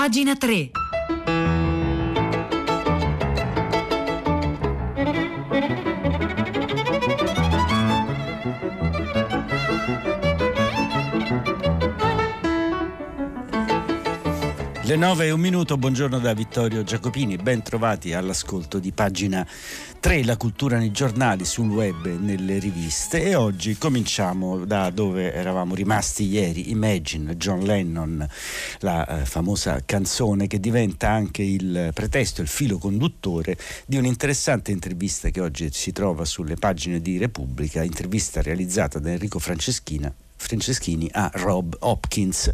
Pagina 3. Le 9 e un minuto, buongiorno da Vittorio Giacopini, ben trovati all'ascolto di pagina 3, la cultura nei giornali, sul web nelle riviste. E oggi cominciamo da dove eravamo rimasti ieri, Imagine, John Lennon, la eh, famosa canzone che diventa anche il pretesto, il filo conduttore di un'interessante intervista che oggi si trova sulle pagine di Repubblica, intervista realizzata da Enrico Franceschina Franceschini a Rob Hopkins,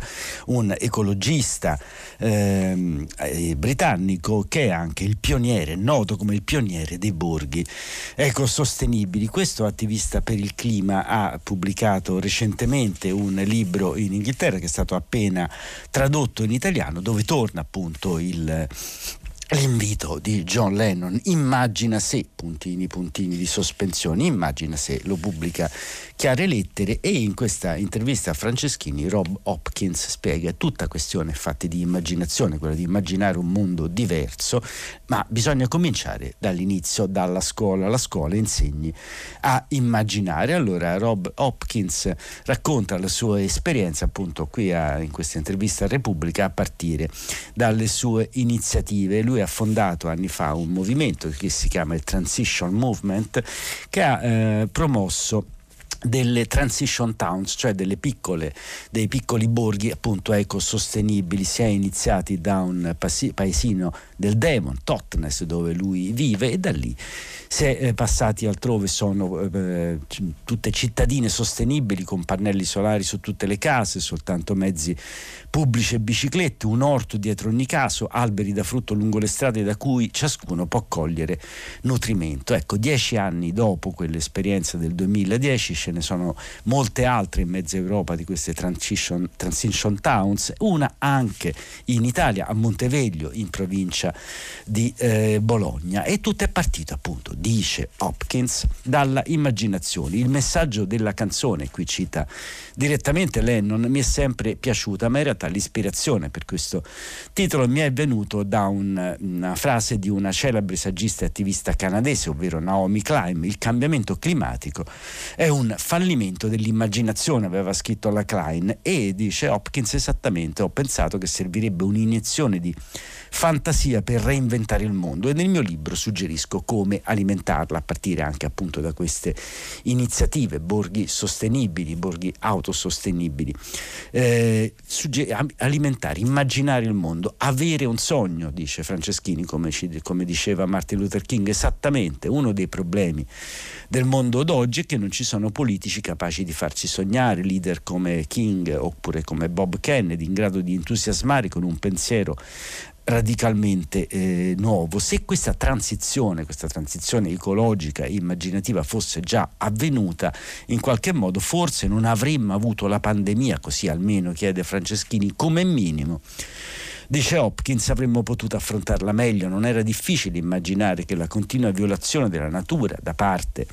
un ecologista ehm, eh, britannico che è anche il pioniere, noto come il pioniere dei borghi ecosostenibili. Questo attivista per il clima ha pubblicato recentemente un libro in Inghilterra che è stato appena tradotto in italiano dove torna appunto il L'invito di John Lennon, immagina se, puntini, puntini di sospensione, immagina se lo pubblica chiare lettere e in questa intervista a Franceschini Rob Hopkins spiega tutta questione fatta di immaginazione, quella di immaginare un mondo diverso, ma bisogna cominciare dall'inizio, dalla scuola, la scuola insegni a immaginare. Allora Rob Hopkins racconta la sua esperienza appunto qui a, in questa intervista a Repubblica a partire dalle sue iniziative. Lui ha fondato anni fa un movimento che si chiama il Transition Movement che ha eh, promosso delle transition towns, cioè piccole, dei piccoli borghi appunto ecosostenibili, si è iniziati da un paesino del Devon, Totnes, dove lui vive e da lì si è eh, passati altrove, sono eh, tutte cittadine sostenibili con pannelli solari su tutte le case, soltanto mezzi pubblici e biciclette, un orto dietro ogni caso, alberi da frutto lungo le strade da cui ciascuno può cogliere nutrimento. Ecco, dieci anni dopo quell'esperienza del 2010 ce ne sono molte altre in mezza Europa di queste transition, transition towns, una anche in Italia, a Monteveglio, in provincia di eh, Bologna. E tutto è partito appunto, dice Hopkins, dalla immaginazione. Il messaggio della canzone, qui cita direttamente Lennon, mi è sempre piaciuta, ma in realtà l'ispirazione per questo titolo mi è venuto da un, una frase di una celebre saggista e attivista canadese, ovvero Naomi Klein, il cambiamento climatico è un fallimento dell'immaginazione, aveva scritto la Klein, e dice Hopkins esattamente, ho pensato che servirebbe un'iniezione di fantasia per reinventare il mondo e nel mio libro suggerisco come alimentarla a partire anche appunto da queste iniziative, borghi sostenibili, borghi autosostenibili, eh, sugge- alimentare, immaginare il mondo, avere un sogno, dice Franceschini, come, ci, come diceva Martin Luther King, esattamente uno dei problemi del mondo d'oggi è che non ci sono politici capaci di farci sognare, leader come King oppure come Bob Kennedy in grado di entusiasmare con un pensiero radicalmente eh, nuovo. Se questa transizione, questa transizione ecologica e immaginativa fosse già avvenuta, in qualche modo forse non avremmo avuto la pandemia, così almeno chiede Franceschini, come minimo. Dice Hopkins avremmo potuto affrontarla meglio, non era difficile immaginare che la continua violazione della natura da parte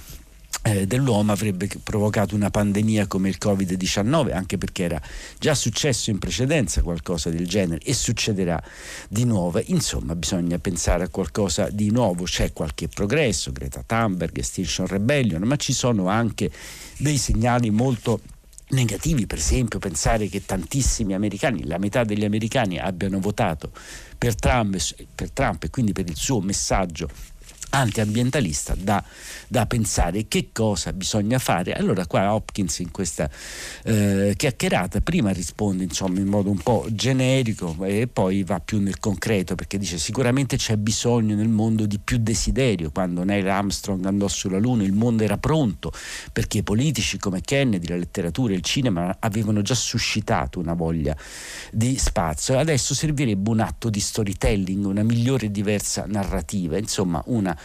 dell'uomo avrebbe provocato una pandemia come il Covid-19, anche perché era già successo in precedenza qualcosa del genere e succederà di nuovo. Insomma, bisogna pensare a qualcosa di nuovo. C'è qualche progresso, Greta Thunberg, Extinction Rebellion, ma ci sono anche dei segnali molto negativi, per esempio pensare che tantissimi americani, la metà degli americani abbiano votato per Trump, per Trump e quindi per il suo messaggio antiambientalista da, da, pensare che cosa bisogna fare. Allora qua Hopkins in questa eh, chiacchierata prima risponde insomma in modo un po' generico e poi va più nel concreto perché dice sicuramente c'è bisogno nel mondo di più desiderio. Quando Neil Armstrong andò sulla Luna il mondo era pronto perché i politici come Kennedy, la letteratura e il cinema avevano già suscitato una voglia di spazio. Adesso servirebbe un atto di storytelling, una migliore e diversa narrativa, insomma una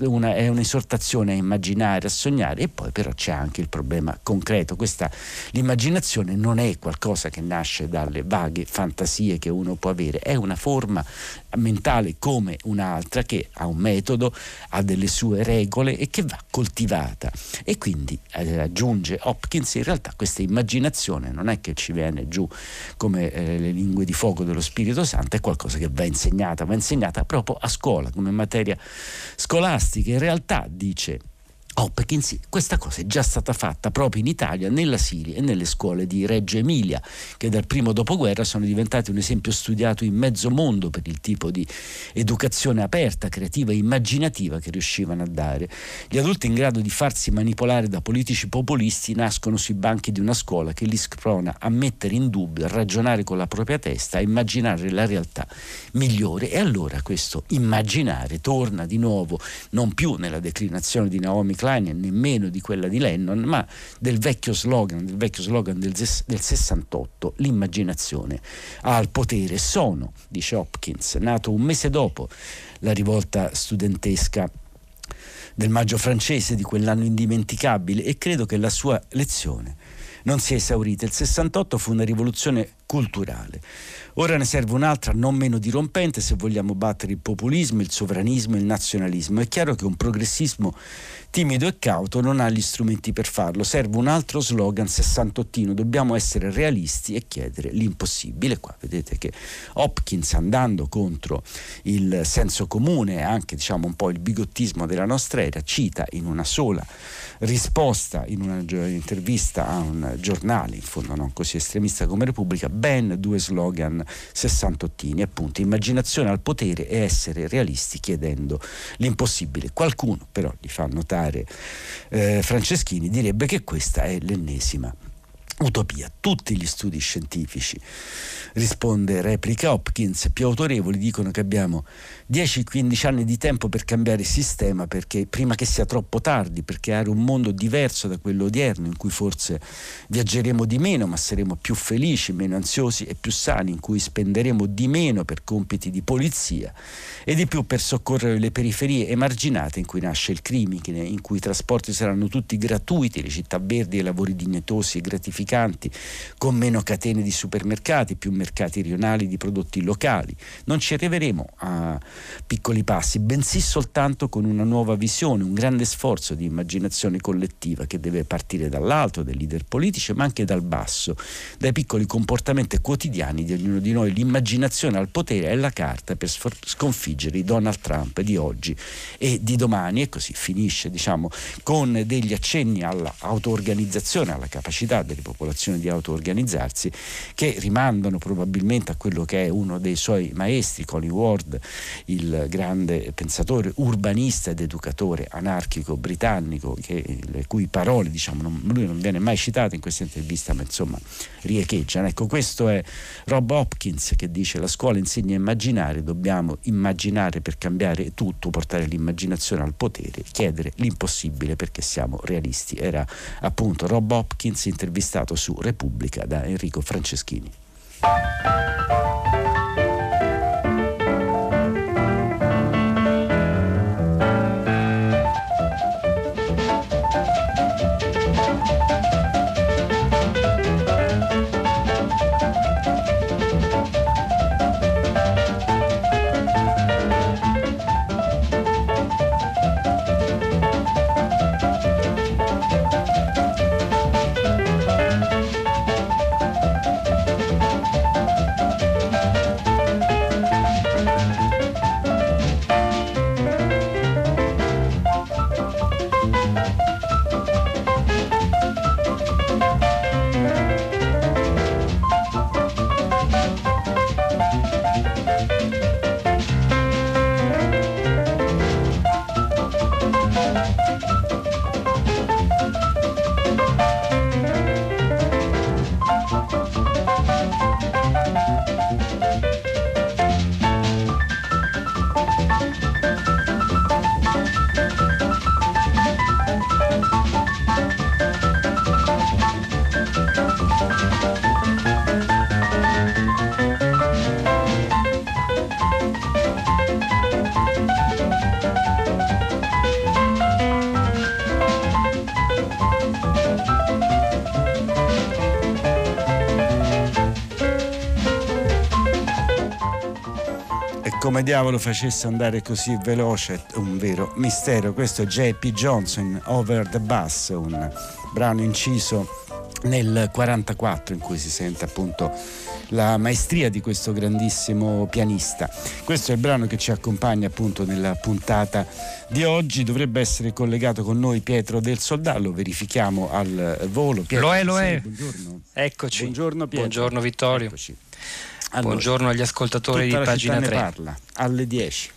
una, è un'esortazione a immaginare, a sognare e poi però c'è anche il problema concreto. Questa, l'immaginazione non è qualcosa che nasce dalle vaghe fantasie che uno può avere, è una forma mentale come un'altra che ha un metodo, ha delle sue regole e che va coltivata. E quindi eh, aggiunge Hopkins, in realtà questa immaginazione non è che ci viene giù come eh, le lingue di fuoco dello Spirito Santo, è qualcosa che va insegnata, va insegnata proprio a scuola come materia scolastica. In realtà dice Hopkins, oh, questa cosa è già stata fatta proprio in Italia, nella Siria e nelle scuole di Reggio Emilia, che dal primo dopoguerra sono diventate un esempio studiato in mezzo mondo per il tipo di educazione aperta, creativa e immaginativa che riuscivano a dare. Gli adulti in grado di farsi manipolare da politici populisti nascono sui banchi di una scuola che li sprona a mettere in dubbio, a ragionare con la propria testa, a immaginare la realtà migliore e allora questo immaginare torna di nuovo non più nella declinazione di Naomi Klein, Klein nemmeno di quella di Lennon, ma del vecchio slogan, del vecchio slogan del, del 68, l'immaginazione ha il potere. Sono, dice Hopkins, nato un mese dopo la rivolta studentesca del maggio francese di quell'anno indimenticabile e credo che la sua lezione non sia esaurita. Il 68 fu una rivoluzione culturale. Ora ne serve un'altra non meno dirompente se vogliamo battere il populismo, il sovranismo e il nazionalismo. È chiaro che un progressismo timido e cauto non ha gli strumenti per farlo. Serve un altro slogan sessantottino. Dobbiamo essere realisti e chiedere l'impossibile. Qua vedete che Hopkins andando contro il senso comune e anche diciamo un po' il bigottismo della nostra era cita in una sola risposta in un'intervista a un giornale, in fondo non così estremista come Repubblica, ben due slogan sessantottini, appunto, immaginazione al potere e essere realisti chiedendo l'impossibile. Qualcuno però gli fa notare eh, Franceschini direbbe che questa è l'ennesima utopia. Tutti gli studi scientifici, risponde, replica Hopkins, più autorevoli dicono che abbiamo 10-15 anni di tempo per cambiare sistema perché prima che sia troppo tardi, per creare un mondo diverso da quello odierno in cui forse viaggeremo di meno ma saremo più felici, meno ansiosi e più sani, in cui spenderemo di meno per compiti di polizia e di più per soccorrere le periferie emarginate in cui nasce il crimine, in cui i trasporti saranno tutti gratuiti, le città verdi e lavori dignitosi e gratificanti, con meno catene di supermercati, più mercati rionali di prodotti locali. Non ci arriveremo a piccoli passi, bensì soltanto con una nuova visione, un grande sforzo di immaginazione collettiva che deve partire dall'alto, dai leader politici, ma anche dal basso, dai piccoli comportamenti quotidiani di ognuno di noi. L'immaginazione al potere è la carta per sconfiggere i Donald Trump di oggi e di domani e così finisce diciamo, con degli accenni all'auto-organizzazione, alla capacità delle popolazioni di auto-organizzarsi che rimandano probabilmente a quello che è uno dei suoi maestri, Colin Ward, il grande pensatore urbanista ed educatore anarchico britannico, che, le cui parole diciamo, non, lui non viene mai citato in questa intervista, ma insomma riecheggiano. Ecco, questo è Rob Hopkins che dice la scuola insegna a immaginare, dobbiamo immaginare per cambiare tutto, portare l'immaginazione al potere, chiedere l'impossibile perché siamo realisti. Era appunto Rob Hopkins intervistato su Repubblica da Enrico Franceschini. Come diavolo facesse andare così veloce è un vero mistero. Questo è J.P. Johnson, Over the Bus, un brano inciso nel 44 in cui si sente appunto la maestria di questo grandissimo pianista. Questo è il brano che ci accompagna appunto nella puntata di oggi. Dovrebbe essere collegato con noi Pietro del Soldà, lo verifichiamo al volo. Pietro, lo è, lo è. Buongiorno. Eccoci. Buongiorno Pietro. Buongiorno Vittorio. Eccoci. Buongiorno agli ascoltatori di pagina 3. parla alle 10.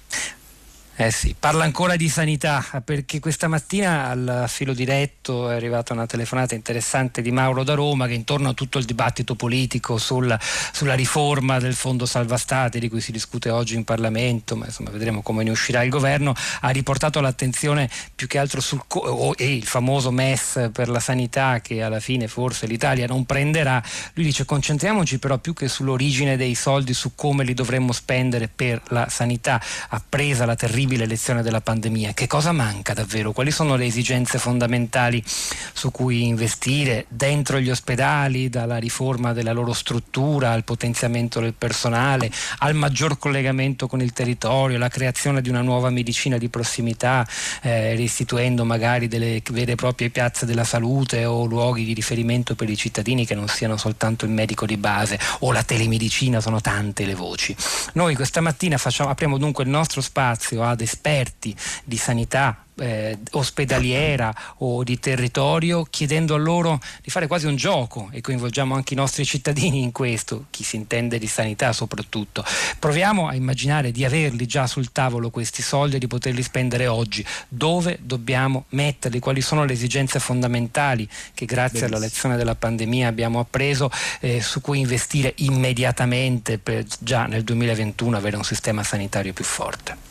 Eh sì, parla ancora di sanità perché questa mattina al filo diretto è arrivata una telefonata interessante di Mauro da Roma che intorno a tutto il dibattito politico sul, sulla riforma del fondo salva stati di cui si discute oggi in Parlamento, ma insomma vedremo come ne uscirà il governo, ha riportato l'attenzione più che altro sul co- e il famoso MES per la sanità che alla fine forse l'Italia non prenderà. Lui dice concentriamoci però più che sull'origine dei soldi, su come li dovremmo spendere per la sanità, appresa la terribile possibile lezione della pandemia. Che cosa manca davvero? Quali sono le esigenze fondamentali su cui investire dentro gli ospedali, dalla riforma della loro struttura al potenziamento del personale, al maggior collegamento con il territorio, la creazione di una nuova medicina di prossimità, eh, restituendo magari delle vere e proprie piazze della salute o luoghi di riferimento per i cittadini che non siano soltanto il medico di base o la telemedicina, sono tante le voci. Noi questa mattina facciamo, apriamo dunque il nostro spazio ad esperti di sanità eh, ospedaliera o di territorio, chiedendo a loro di fare quasi un gioco e coinvolgiamo anche i nostri cittadini in questo, chi si intende di sanità soprattutto. Proviamo a immaginare di averli già sul tavolo questi soldi e di poterli spendere oggi. Dove dobbiamo metterli? Quali sono le esigenze fondamentali che grazie Benissimo. alla lezione della pandemia abbiamo appreso eh, su cui investire immediatamente per già nel 2021 avere un sistema sanitario più forte?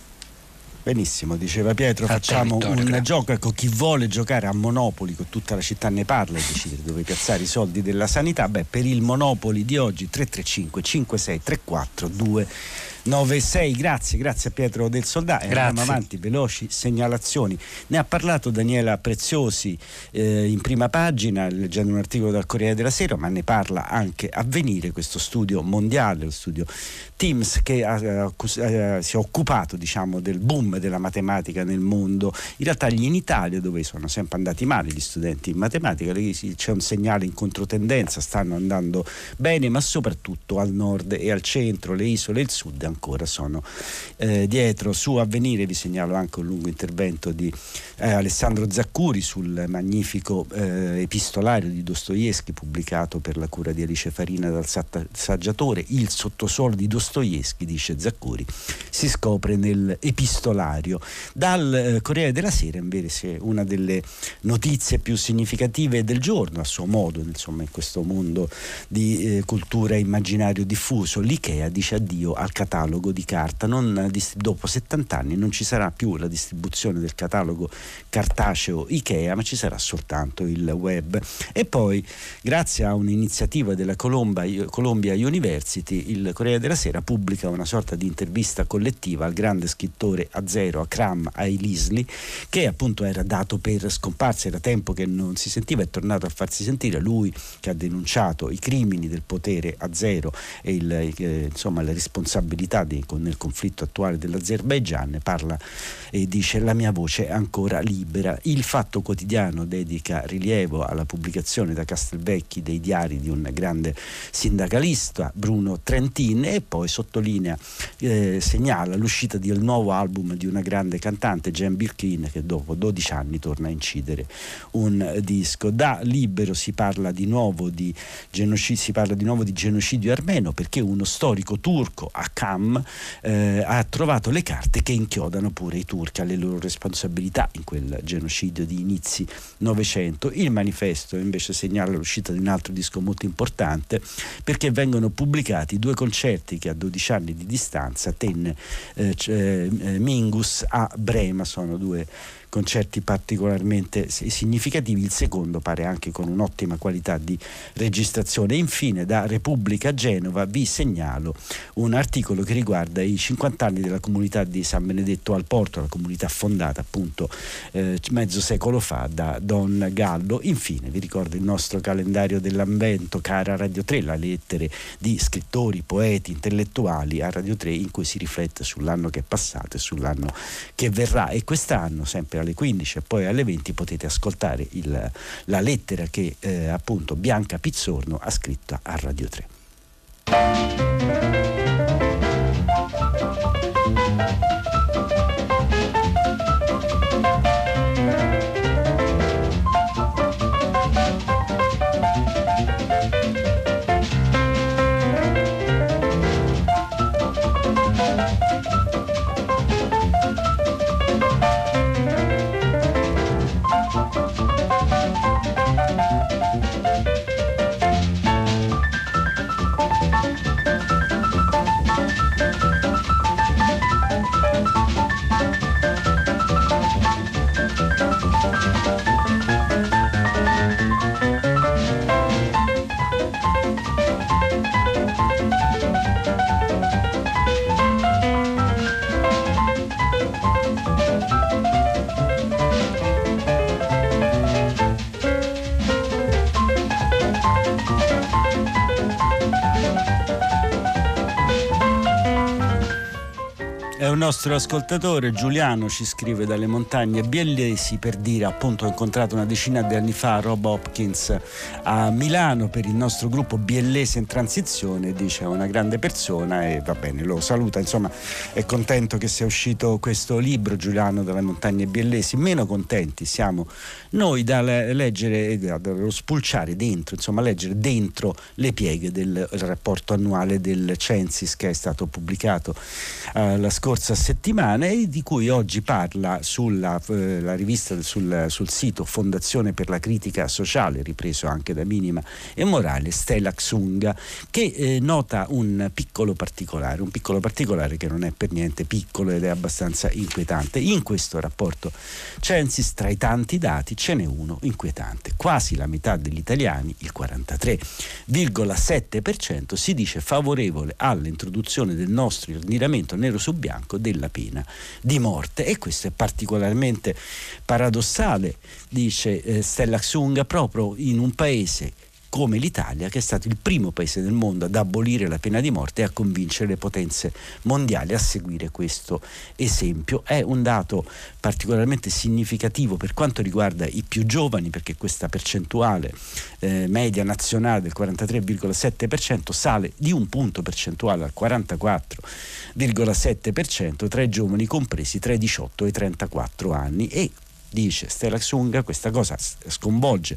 Benissimo, diceva Pietro, facciamo un grazie. gioco, ecco chi vuole giocare a Monopoli, con tutta la città ne parla e decidere dove piazzare i soldi della sanità, beh per il Monopoli di oggi 335 5634 2 96. Grazie, grazie a Pietro del Soldà. Andiamo avanti, veloci segnalazioni. Ne ha parlato Daniela Preziosi eh, in prima pagina, leggendo un articolo dal Corriere della Sera, ma ne parla anche a venire questo studio mondiale, lo studio Teams che ha, eh, si è occupato diciamo, del boom della matematica nel mondo. In realtà gli in Italia, dove sono sempre andati male gli studenti in matematica, c'è un segnale in controtendenza, stanno andando bene, ma soprattutto al nord e al centro, le isole e il sud ancora sono eh, dietro. Su Avvenire vi segnalo anche un lungo intervento di eh, Alessandro Zaccuri sul magnifico eh, epistolario di Dostoevsky pubblicato per la cura di Alice Farina dal saggiatore Il sottosuolo di Dostoevsky, dice Zaccuri, si scopre nell'epistolario. Dal eh, Corriere della Sera invece una delle notizie più significative del giorno a suo modo, insomma in questo mondo di eh, cultura immaginario diffuso, l'IKEA dice addio al catalogo catalogo di carta, non, dopo 70 anni non ci sarà più la distribuzione del catalogo cartaceo IKEA, ma ci sarà soltanto il web. E poi, grazie a un'iniziativa della Colomba, Columbia University, il Corriere della Sera pubblica una sorta di intervista collettiva al grande scrittore Azero Akram Ailisli, che appunto era dato per scomparso, era tempo che non si sentiva, è tornato a farsi sentire, lui che ha denunciato i crimini del potere azero e il, eh, insomma, le responsabilità attività di, nel conflitto attuale dell'Azerbaigian, parla e dice la mia voce è ancora libera. Il Fatto Quotidiano dedica rilievo alla pubblicazione da Castelvecchi dei diari di un grande sindacalista, Bruno Trentin, e poi sottolinea, eh, segnala l'uscita del nuovo album di una grande cantante, Jen Birkin, che dopo 12 anni torna a incidere un disco. Da Libero si parla di nuovo di genocidio, di genocidio armeno perché uno storico turco, Akam, Islam eh, ha trovato le carte che inchiodano pure i turchi alle loro responsabilità in quel genocidio di inizi Novecento. Il manifesto invece segnala l'uscita di un altro disco molto importante perché vengono pubblicati due concerti che a 12 anni di distanza tenne eh, eh, Mingus a Brema, sono due concerti particolarmente significativi, il secondo pare anche con un'ottima qualità di registrazione. Infine da Repubblica Genova vi segnalo un articolo che riguarda i 50 anni della comunità di San Benedetto al Porto, la comunità fondata appunto eh, mezzo secolo fa da Don Gallo. Infine vi ricordo il nostro calendario dell'avvento, cara Radio 3, la lettere di scrittori, poeti, intellettuali a Radio 3 in cui si riflette sull'anno che è passato e sull'anno che verrà e quest'anno sempre alle 15 e poi alle 20 potete ascoltare il, la lettera che eh, appunto Bianca Pizzorno ha scritto a Radio 3. Nostro ascoltatore, Giuliano, ci scrive dalle montagne biellesi per dire appunto ho incontrato una decina di anni fa Rob Hopkins a Milano per il nostro gruppo Biellese in transizione, dice una grande persona e va bene, lo saluta, insomma è contento che sia uscito questo libro Giuliano dalle montagne biellesi, meno contenti siamo noi da leggere, da spulciare dentro, insomma leggere dentro le pieghe del rapporto annuale del Censis che è stato pubblicato eh, la scorsa settimana e di cui oggi parla sulla eh, rivista sul, sul, sito Fondazione per la critica sociale, ripreso anche da Minima e Morale, Stella Xunga, che eh, nota un piccolo particolare, un piccolo particolare che non è per niente piccolo ed è abbastanza inquietante. In questo rapporto Censis, tra i tanti dati, ce n'è uno inquietante. Quasi la metà degli italiani, il 43,7%, si dice favorevole all'introduzione del nostro ordinamento nero su bianco bianco della pena di morte. E questo è particolarmente paradossale, dice eh, Stella Xunga, proprio in un paese come l'Italia, che è stato il primo paese del mondo ad abolire la pena di morte e a convincere le potenze mondiali a seguire questo esempio. È un dato particolarmente significativo per quanto riguarda i più giovani, perché questa percentuale eh, media nazionale del 43,7% sale di un punto percentuale al 44,7% tra i giovani compresi tra i 18 e i 34 anni e dice Stella Xunga questa cosa sconvolge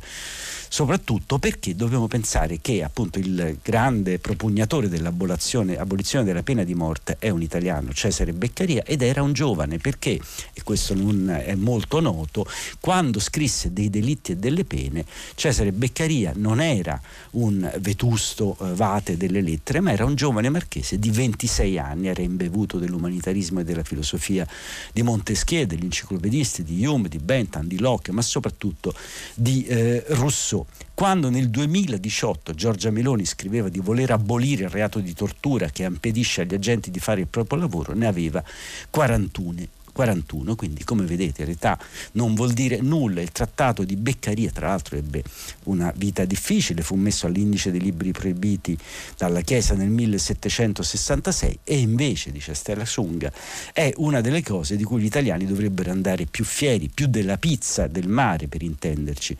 soprattutto perché dobbiamo pensare che appunto il grande propugnatore dell'abolizione della pena di morte è un italiano, Cesare Beccaria, ed era un giovane. Perché, e questo non è molto noto, quando scrisse dei delitti e delle pene, Cesare Beccaria non era un vetusto eh, vate delle lettere, ma era un giovane marchese di 26 anni, era imbevuto dell'umanitarismo e della filosofia di Montesquieu, degli enciclopedisti, di Hume, di Bentham, di Locke, ma soprattutto di eh, Rousseau. Quando nel 2018 Giorgia Meloni scriveva di voler abolire il reato di tortura che impedisce agli agenti di fare il proprio lavoro, ne aveva 41 41, quindi come vedete l'età non vuol dire nulla, il trattato di Beccaria tra l'altro ebbe una vita difficile, fu messo all'indice dei libri proibiti dalla Chiesa nel 1766 e invece, dice Stella Sunga, è una delle cose di cui gli italiani dovrebbero andare più fieri, più della pizza del mare per intenderci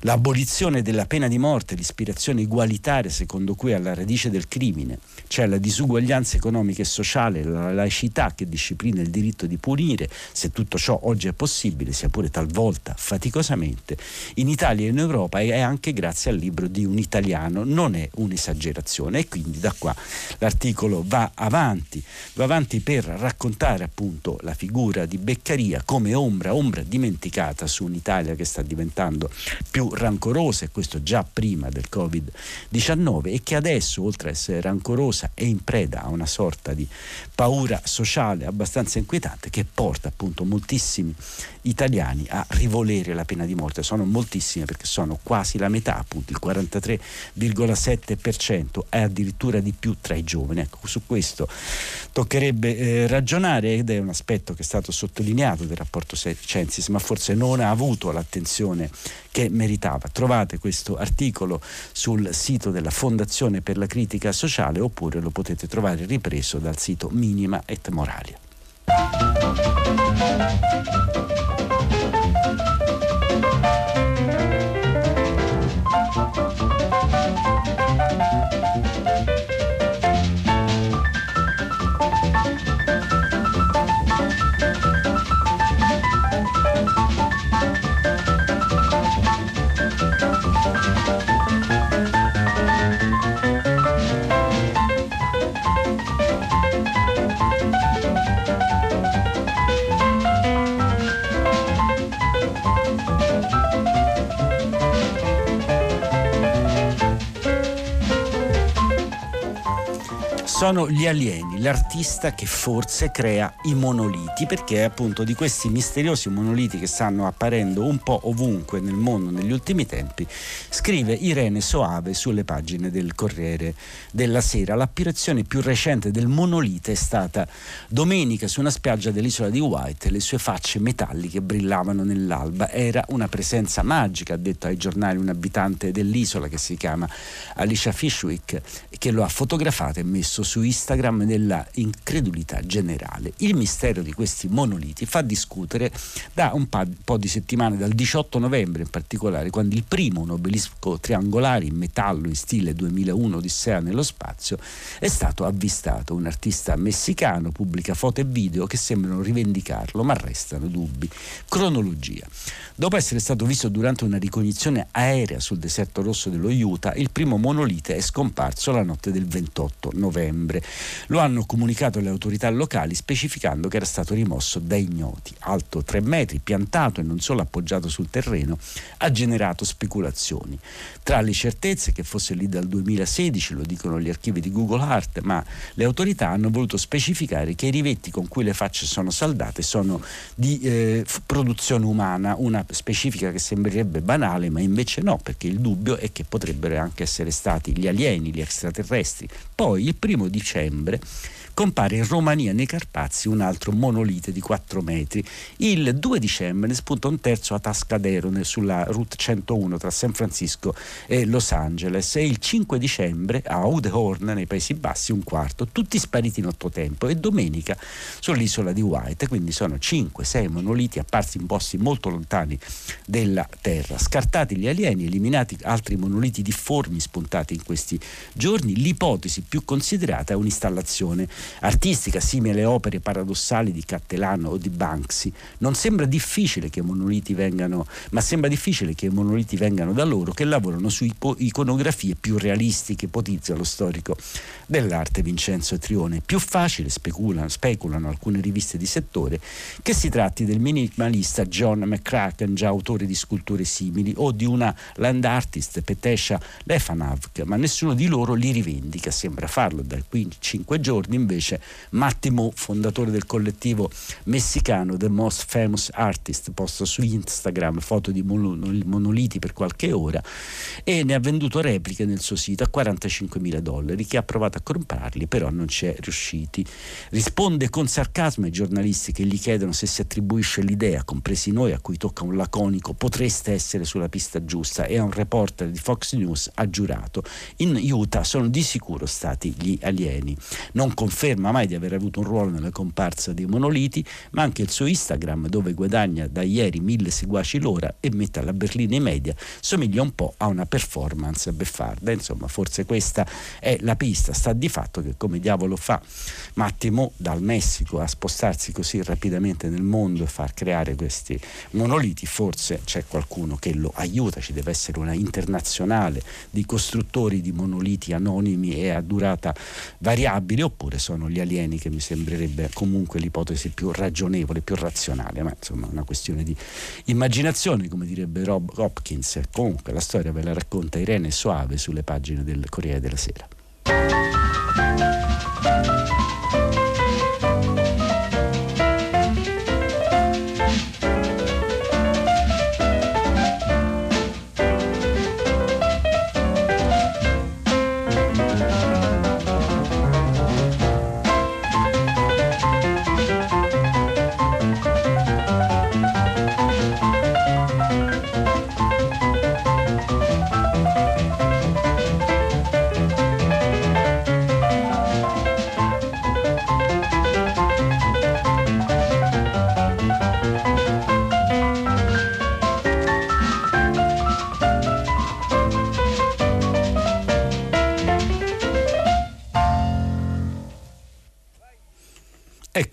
l'abolizione della pena di morte, l'ispirazione egualitaria secondo cui alla radice del crimine, cioè la disuguaglianza economica e sociale, la laicità che disciplina il diritto di punire, se tutto ciò oggi è possibile, sia pure talvolta faticosamente, in Italia e in Europa è anche grazie al libro di un italiano, non è un'esagerazione. E quindi da qua l'articolo va avanti, va avanti per raccontare appunto la figura di Beccaria come ombra, ombra dimenticata su un'Italia che sta diventando più rancorosa, e questo già prima del Covid-19, e che adesso, oltre ad essere rancorosa, è in preda a una sorta di paura sociale abbastanza inquietante che porta appunto moltissimi italiani a rivolere la pena di morte. Sono moltissime perché sono quasi la metà, appunto il 43,7% e addirittura di più tra i giovani. Ecco, su questo toccherebbe eh, ragionare ed è un aspetto che è stato sottolineato del rapporto Censis, ma forse non ha avuto l'attenzione che meritava. Trovate questo articolo sul sito della Fondazione per la Critica Sociale oppure lo potete trovare ripreso dal sito Minima et Moralia. Sono gli alieni, l'artista che forse crea i monoliti, perché appunto di questi misteriosi monoliti che stanno apparendo un po' ovunque nel mondo negli ultimi tempi, scrive Irene Soave sulle pagine del Corriere della Sera. L'apparizione più recente del monolite è stata domenica su una spiaggia dell'isola di White, le sue facce metalliche brillavano nell'alba, era una presenza magica, ha detto ai giornali un abitante dell'isola che si chiama Alicia Fishwick, che lo ha fotografato e messo su Instagram della incredulità generale. Il mistero di questi monoliti fa discutere da un po' di settimane, dal 18 novembre in particolare, quando il primo un obelisco triangolare in metallo in stile 2001 Odissea nello spazio è stato avvistato. Un artista messicano pubblica foto e video che sembrano rivendicarlo, ma restano dubbi. Cronologia. Dopo essere stato visto durante una ricognizione aerea sul deserto rosso dello Utah, il primo monolite è scomparso la notte del 28 novembre. Lo hanno comunicato le autorità locali specificando che era stato rimosso da ignoti. Alto 3 metri, piantato e non solo appoggiato sul terreno, ha generato speculazioni. Tra le certezze che fosse lì dal 2016, lo dicono gli archivi di Google Art, ma le autorità hanno voluto specificare che i rivetti con cui le facce sono saldate sono di eh, produzione umana, una specifica che sembrerebbe banale, ma invece no, perché il dubbio è che potrebbero anche essere stati gli alieni, gli extraterrestri. Poi il primo dicembre compare in Romania, nei Carpazi, un altro monolite di 4 metri. Il 2 dicembre ne spunta un terzo a Tascadero, sulla Route 101 tra San Francisco e Los Angeles. E il 5 dicembre a Udehorn, nei Paesi Bassi, un quarto, tutti spariti in otto tempo. E domenica sull'isola di White, quindi sono 5-6 monoliti apparsi in posti molto lontani della Terra. Scartati gli alieni, eliminati altri monoliti difformi spuntati in questi giorni, l'ipotesi più considerata è un'installazione artistica simile alle opere paradossali di Cattelano o di Banksy. Non sembra difficile che i monoliti vengano, ma sembra difficile che i monoliti vengano da loro che lavorano su iconografie più realistiche, ipotizza lo storico dell'arte Vincenzo Trione. Più facile, speculano, speculano alcune riviste di settore, che si tratti del minimalista John McCracken, già autore di sculture simili, o di una land artist Petesha Lefanavk, ma nessuno di loro li rivendica, sembra farlo da qui cinque giorni invece Mattimo, fondatore del collettivo messicano The Most Famous Artist, posto su Instagram foto di monoliti per qualche ora e ne ha venduto repliche nel suo sito a 45 mila dollari. Chi ha provato a comprarli però non ci è riusciti. Risponde con sarcasmo ai giornalisti che gli chiedono se si attribuisce l'idea, compresi noi a cui tocca un laconico, potreste essere sulla pista giusta e a un reporter di Fox News ha giurato in Utah sono di sicuro stati gli alieni. Non conferma mai di aver avuto un ruolo nella comparsa dei monoliti, ma anche il suo Instagram, dove guadagna da ieri mille seguaci l'ora e mette alla berlina i media, somiglia un po' a una performance beffarda. Insomma, forse questa è la pista. Sta di fatto che come diavolo fa Mattimo dal Messico a spostarsi così rapidamente nel mondo e far creare questi monoliti, forse c'è qualcuno che lo aiuta, ci deve essere una internazionale di costruttori di monoliti anonimi e a durata variabile, oppure sono gli alieni che mi sembrerebbe comunque l'ipotesi più ragionevole, più razionale, ma insomma è una questione di immaginazione, come direbbe Rob Hopkins. Comunque la storia ve la racconta Irene Soave sulle pagine del Corriere della Sera. E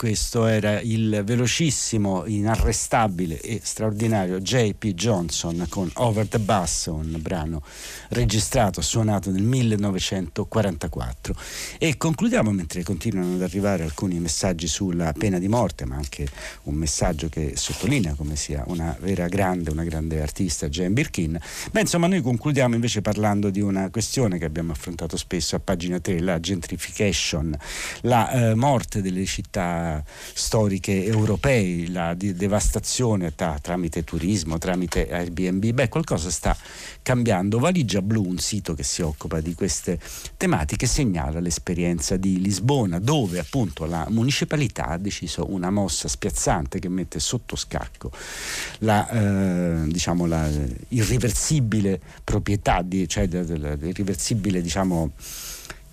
questo era il velocissimo, inarrestabile e straordinario J.P. Johnson con Over the Bus, un brano registrato, suonato nel 1944. E concludiamo mentre continuano ad arrivare alcuni messaggi sulla pena di morte, ma anche un messaggio che sottolinea come sia una vera grande, una grande artista, Jane Birkin. Beh, insomma, noi concludiamo invece parlando di una questione che abbiamo affrontato spesso a pagina 3, la gentrification, la eh, morte delle città storiche europee, la devastazione tra, tramite turismo, tramite Airbnb, beh qualcosa sta cambiando. Valigia Blu, un sito che si occupa di queste tematiche, segnala l'esperienza di Lisbona, dove appunto la municipalità ha deciso una mossa spiazzante che mette sotto scacco la, eh, diciamo, la irreversibile proprietà, di, cioè l'irreversibile diciamo,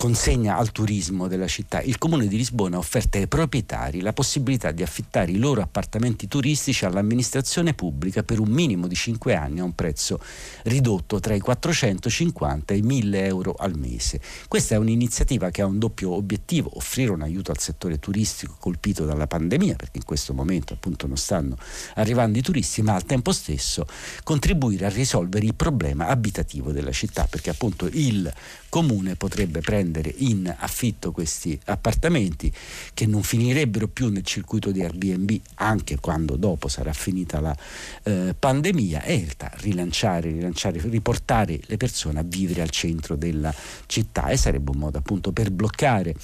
consegna al turismo della città. Il Comune di Lisbona ha offerto ai proprietari la possibilità di affittare i loro appartamenti turistici all'amministrazione pubblica per un minimo di 5 anni a un prezzo ridotto tra i 450 e i 1000 euro al mese. Questa è un'iniziativa che ha un doppio obiettivo, offrire un aiuto al settore turistico colpito dalla pandemia, perché in questo momento appunto non stanno arrivando i turisti, ma al tempo stesso contribuire a risolvere il problema abitativo della città, perché appunto il comune potrebbe prendere in affitto questi appartamenti che non finirebbero più nel circuito di Airbnb anche quando dopo sarà finita la eh, pandemia e rilanciare, rilanciare, riportare le persone a vivere al centro della città. E sarebbe un modo appunto per bloccare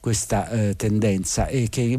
questa eh, tendenza e che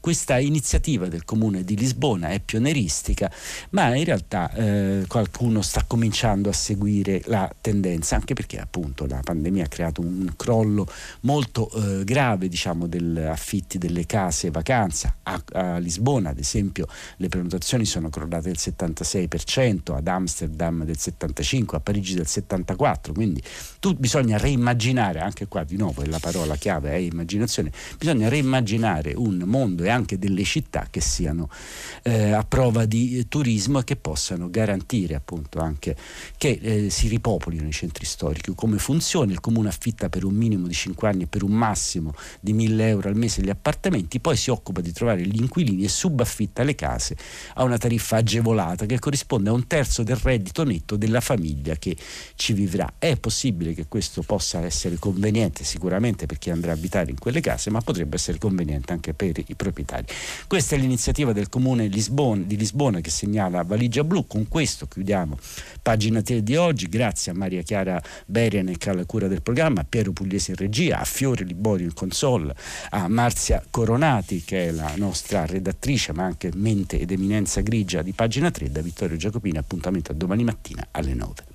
questa iniziativa del comune di Lisbona è pioneristica, ma in realtà eh, qualcuno sta cominciando a seguire la tendenza, anche perché appunto la pandemia ha creato un crollo molto eh, grave diciamo, degli affitti delle case vacanza. A, a, Lisbona, ad esempio, le prenotazioni sono crollate del 76%, ad Amsterdam del 75%, a Parigi del 74%, quindi tu, bisogna reimmaginare, anche qua di nuovo la parola chiave è immaginazione, bisogna reimmaginare un mondo e anche delle città che siano eh, a prova di turismo e che possano garantire appunto anche che eh, si ripopolino i centri storici. Come funziona? Il comune affitta per un minimo di 5 anni e per un massimo di 1000 euro al mese gli appartamenti, poi si occupa di trovare gli inquilini e subaffitta le case a una tariffa agevolata che corrisponde a un terzo del reddito netto della famiglia che ci vivrà. È possibile che questo possa essere conveniente sicuramente per chi andrà a abitare in quelle case, ma potrebbe essere conveniente anche per i proprietari. Questa è l'iniziativa del Comune Lisbona, di Lisbona che segnala Valigia Blu. Con questo chiudiamo pagina 3 di oggi. Grazie a Maria Chiara Berianec alla cura del programma, a Piero Pugliese in regia, a Fiore Liborio in console, a Marzia Coronati che è la nostra redattrice ma anche mente ed eminenza grigia di pagina 3 da Vittorio Giacopini. Appuntamento a domani mattina alle 9.